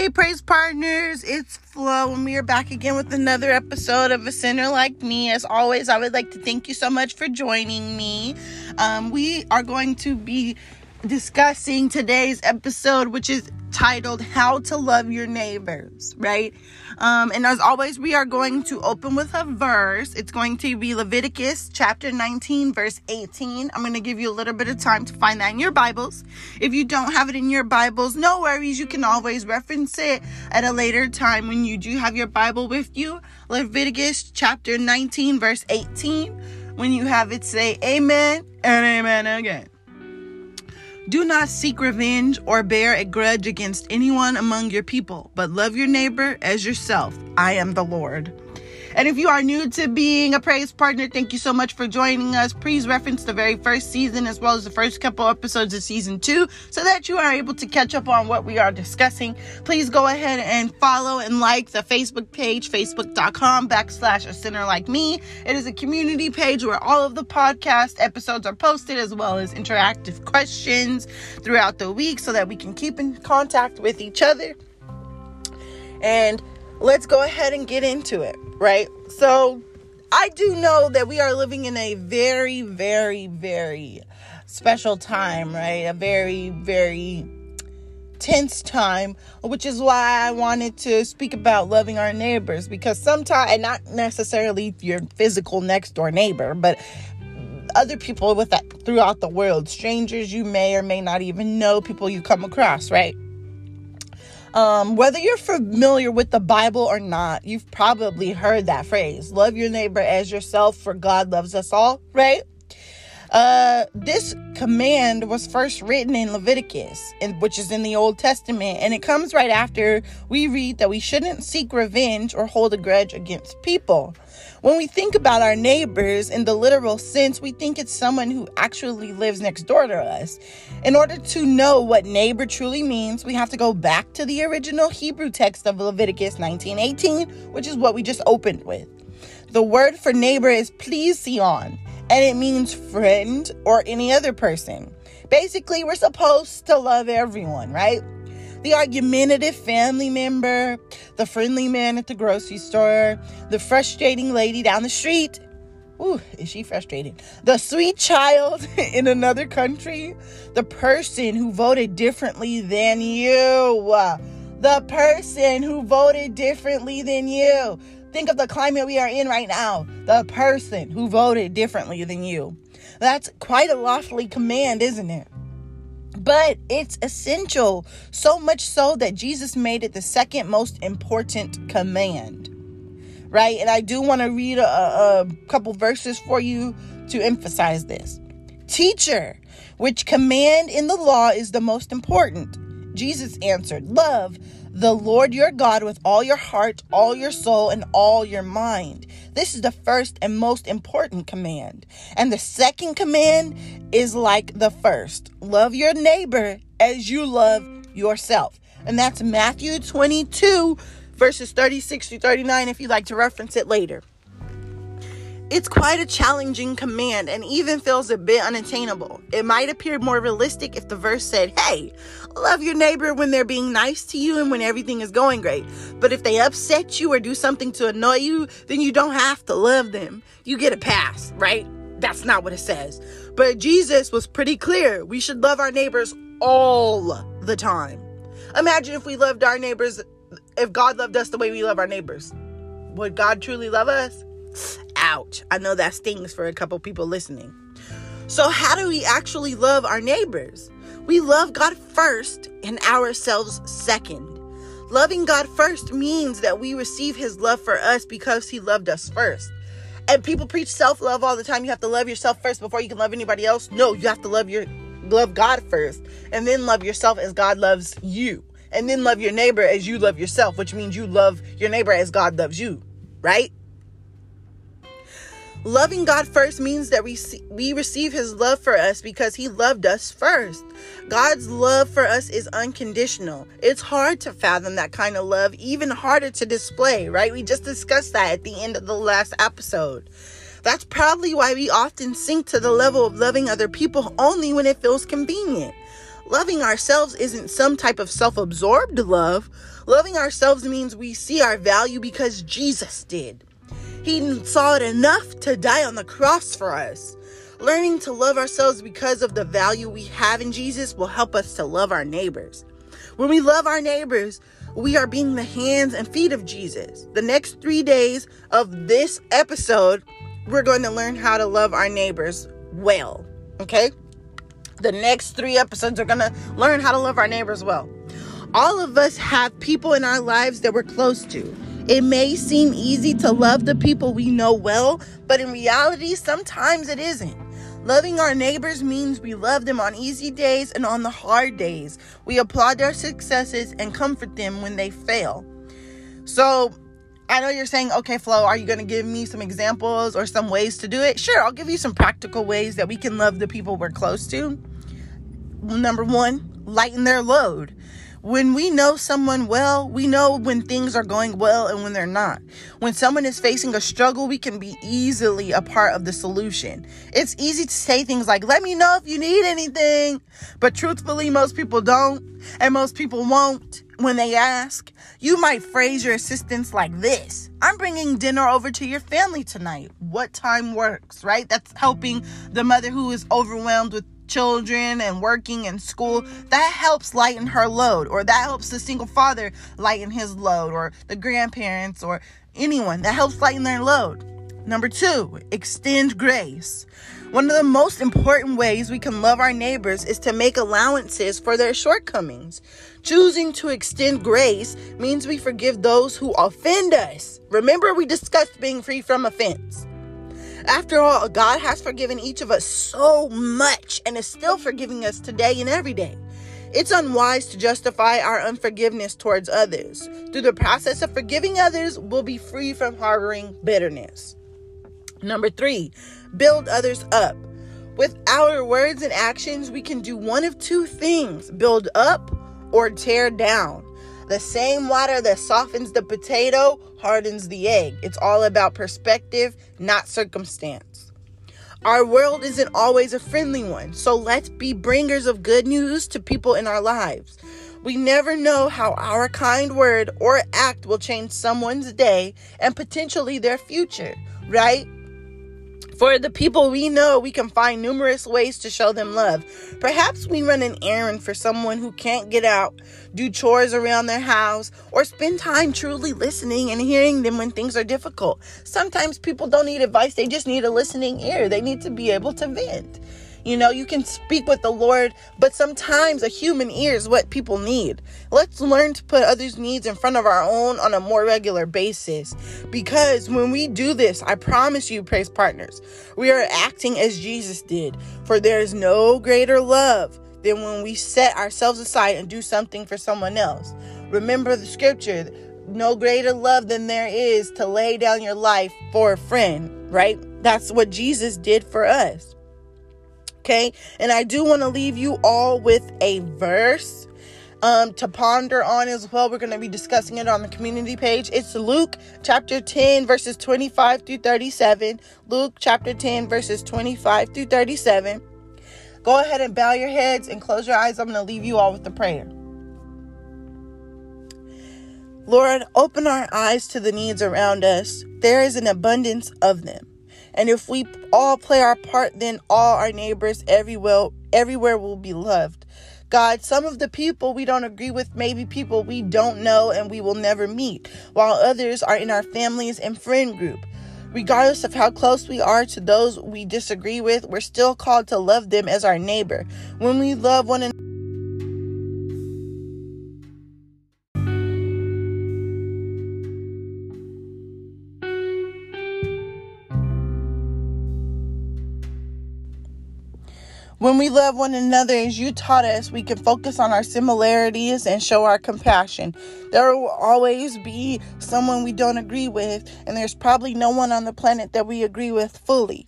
Hey, praise partners, it's Flo, and we are back again with another episode of A Sinner Like Me. As always, I would like to thank you so much for joining me. Um, we are going to be discussing today's episode, which is titled How to Love Your Neighbors, right? Um, and as always, we are going to open with a verse. It's going to be Leviticus chapter 19, verse 18. I'm going to give you a little bit of time to find that in your Bibles. If you don't have it in your Bibles, no worries. You can always reference it at a later time when you do have your Bible with you. Leviticus chapter 19, verse 18. When you have it, say amen and amen again. Do not seek revenge or bear a grudge against anyone among your people, but love your neighbor as yourself. I am the Lord. And if you are new to being a praise partner, thank you so much for joining us. Please reference the very first season as well as the first couple episodes of season two so that you are able to catch up on what we are discussing. Please go ahead and follow and like the Facebook page, facebook.com backslash a sinner like me. It is a community page where all of the podcast episodes are posted as well as interactive questions throughout the week so that we can keep in contact with each other. And let's go ahead and get into it, right? So, I do know that we are living in a very, very, very special time, right? A very, very tense time, which is why I wanted to speak about loving our neighbors because sometimes, and not necessarily your physical next door neighbor, but other people with that throughout the world, strangers you may or may not even know, people you come across, right? Um, whether you're familiar with the Bible or not, you've probably heard that phrase love your neighbor as yourself, for God loves us all, right? Uh, this command was first written in Leviticus, which is in the Old Testament, and it comes right after we read that we shouldn't seek revenge or hold a grudge against people. When we think about our neighbors in the literal sense, we think it's someone who actually lives next door to us. In order to know what neighbor truly means, we have to go back to the original Hebrew text of Leviticus 19:18, which is what we just opened with. The word for neighbor is plesion, and it means friend or any other person. Basically, we're supposed to love everyone, right? the argumentative family member, the friendly man at the grocery store, the frustrating lady down the street. Ooh, is she frustrated? The sweet child in another country, the person who voted differently than you, the person who voted differently than you. Think of the climate we are in right now. The person who voted differently than you. That's quite a lofty command, isn't it? but it's essential. So much so that Jesus made it the second most important command. Right? And I do want to read a, a couple verses for you to emphasize this. Teacher, which command in the law is the most important? Jesus answered, Love the Lord your God with all your heart, all your soul, and all your mind. This is the first and most important command. And the second command is like the first love your neighbor as you love yourself. And that's Matthew 22, verses 36 to 39, if you'd like to reference it later. It's quite a challenging command and even feels a bit unattainable. It might appear more realistic if the verse said, Hey, love your neighbor when they're being nice to you and when everything is going great. But if they upset you or do something to annoy you, then you don't have to love them. You get a pass, right? That's not what it says. But Jesus was pretty clear. We should love our neighbors all the time. Imagine if we loved our neighbors, if God loved us the way we love our neighbors. Would God truly love us? Ouch. I know that stings for a couple people listening. So, how do we actually love our neighbors? We love God first and ourselves second. Loving God first means that we receive His love for us because He loved us first. And people preach self love all the time. You have to love yourself first before you can love anybody else. No, you have to love your love God first, and then love yourself as God loves you, and then love your neighbor as you love yourself, which means you love your neighbor as God loves you, right? Loving God first means that we we receive his love for us because he loved us first. God's love for us is unconditional. It's hard to fathom that kind of love, even harder to display, right? We just discussed that at the end of the last episode. That's probably why we often sink to the level of loving other people only when it feels convenient. Loving ourselves isn't some type of self absorbed love. Loving ourselves means we see our value because Jesus did. He saw it enough to die on the cross for us. Learning to love ourselves because of the value we have in Jesus will help us to love our neighbors. When we love our neighbors, we are being the hands and feet of Jesus. The next three days of this episode, we're going to learn how to love our neighbors well. Okay? The next three episodes are going to learn how to love our neighbors well. All of us have people in our lives that we're close to. It may seem easy to love the people we know well, but in reality, sometimes it isn't. Loving our neighbors means we love them on easy days and on the hard days. We applaud their successes and comfort them when they fail. So, I know you're saying, okay, Flo, are you going to give me some examples or some ways to do it? Sure, I'll give you some practical ways that we can love the people we're close to. Number one, lighten their load. When we know someone well, we know when things are going well and when they're not. When someone is facing a struggle, we can be easily a part of the solution. It's easy to say things like, let me know if you need anything. But truthfully, most people don't, and most people won't when they ask. You might phrase your assistance like this I'm bringing dinner over to your family tonight. What time works, right? That's helping the mother who is overwhelmed with children and working and school, that helps lighten her load, or that helps the single father lighten his load, or the grandparents, or anyone that helps lighten their load. Number two, extend grace. One of the most important ways we can love our neighbors is to make allowances for their shortcomings. Choosing to extend grace means we forgive those who offend us. Remember, we discussed being free from offense. After all, God has forgiven each of us so much and is still forgiving us today and every day. It's unwise to justify our unforgiveness towards others. Through the process of forgiving others, we'll be free from harboring bitterness. Number three, build others up. With our words and actions, we can do one of two things build up or tear down. The same water that softens the potato hardens the egg. It's all about perspective, not circumstance. Our world isn't always a friendly one, so let's be bringers of good news to people in our lives. We never know how our kind word or act will change someone's day and potentially their future, right? For the people we know, we can find numerous ways to show them love. Perhaps we run an errand for someone who can't get out, do chores around their house, or spend time truly listening and hearing them when things are difficult. Sometimes people don't need advice, they just need a listening ear. They need to be able to vent. You know, you can speak with the Lord, but sometimes a human ear is what people need. Let's learn to put others' needs in front of our own on a more regular basis. Because when we do this, I promise you, praise partners, we are acting as Jesus did. For there is no greater love than when we set ourselves aside and do something for someone else. Remember the scripture no greater love than there is to lay down your life for a friend, right? That's what Jesus did for us. Okay. And I do want to leave you all with a verse um, to ponder on as well. We're going to be discussing it on the community page. It's Luke chapter 10, verses 25 through 37. Luke chapter 10, verses 25 through 37. Go ahead and bow your heads and close your eyes. I'm going to leave you all with the prayer. Lord, open our eyes to the needs around us. There is an abundance of them. And if we all play our part, then all our neighbors everywhere everywhere will be loved. God, some of the people we don't agree with may be people we don't know and we will never meet, while others are in our families and friend group. Regardless of how close we are to those we disagree with, we're still called to love them as our neighbor. When we love one another, When we love one another as you taught us, we can focus on our similarities and show our compassion. There will always be someone we don't agree with, and there's probably no one on the planet that we agree with fully.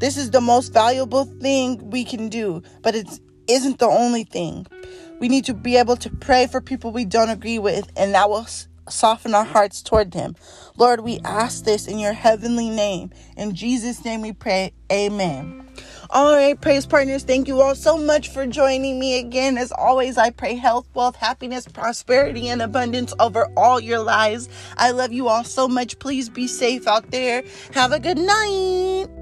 This is the most valuable thing we can do, but it isn't the only thing. We need to be able to pray for people we don't agree with, and that will soften our hearts toward them. Lord, we ask this in your heavenly name. In Jesus' name we pray. Amen. All right, praise partners, thank you all so much for joining me again. As always, I pray health, wealth, happiness, prosperity, and abundance over all your lives. I love you all so much. Please be safe out there. Have a good night.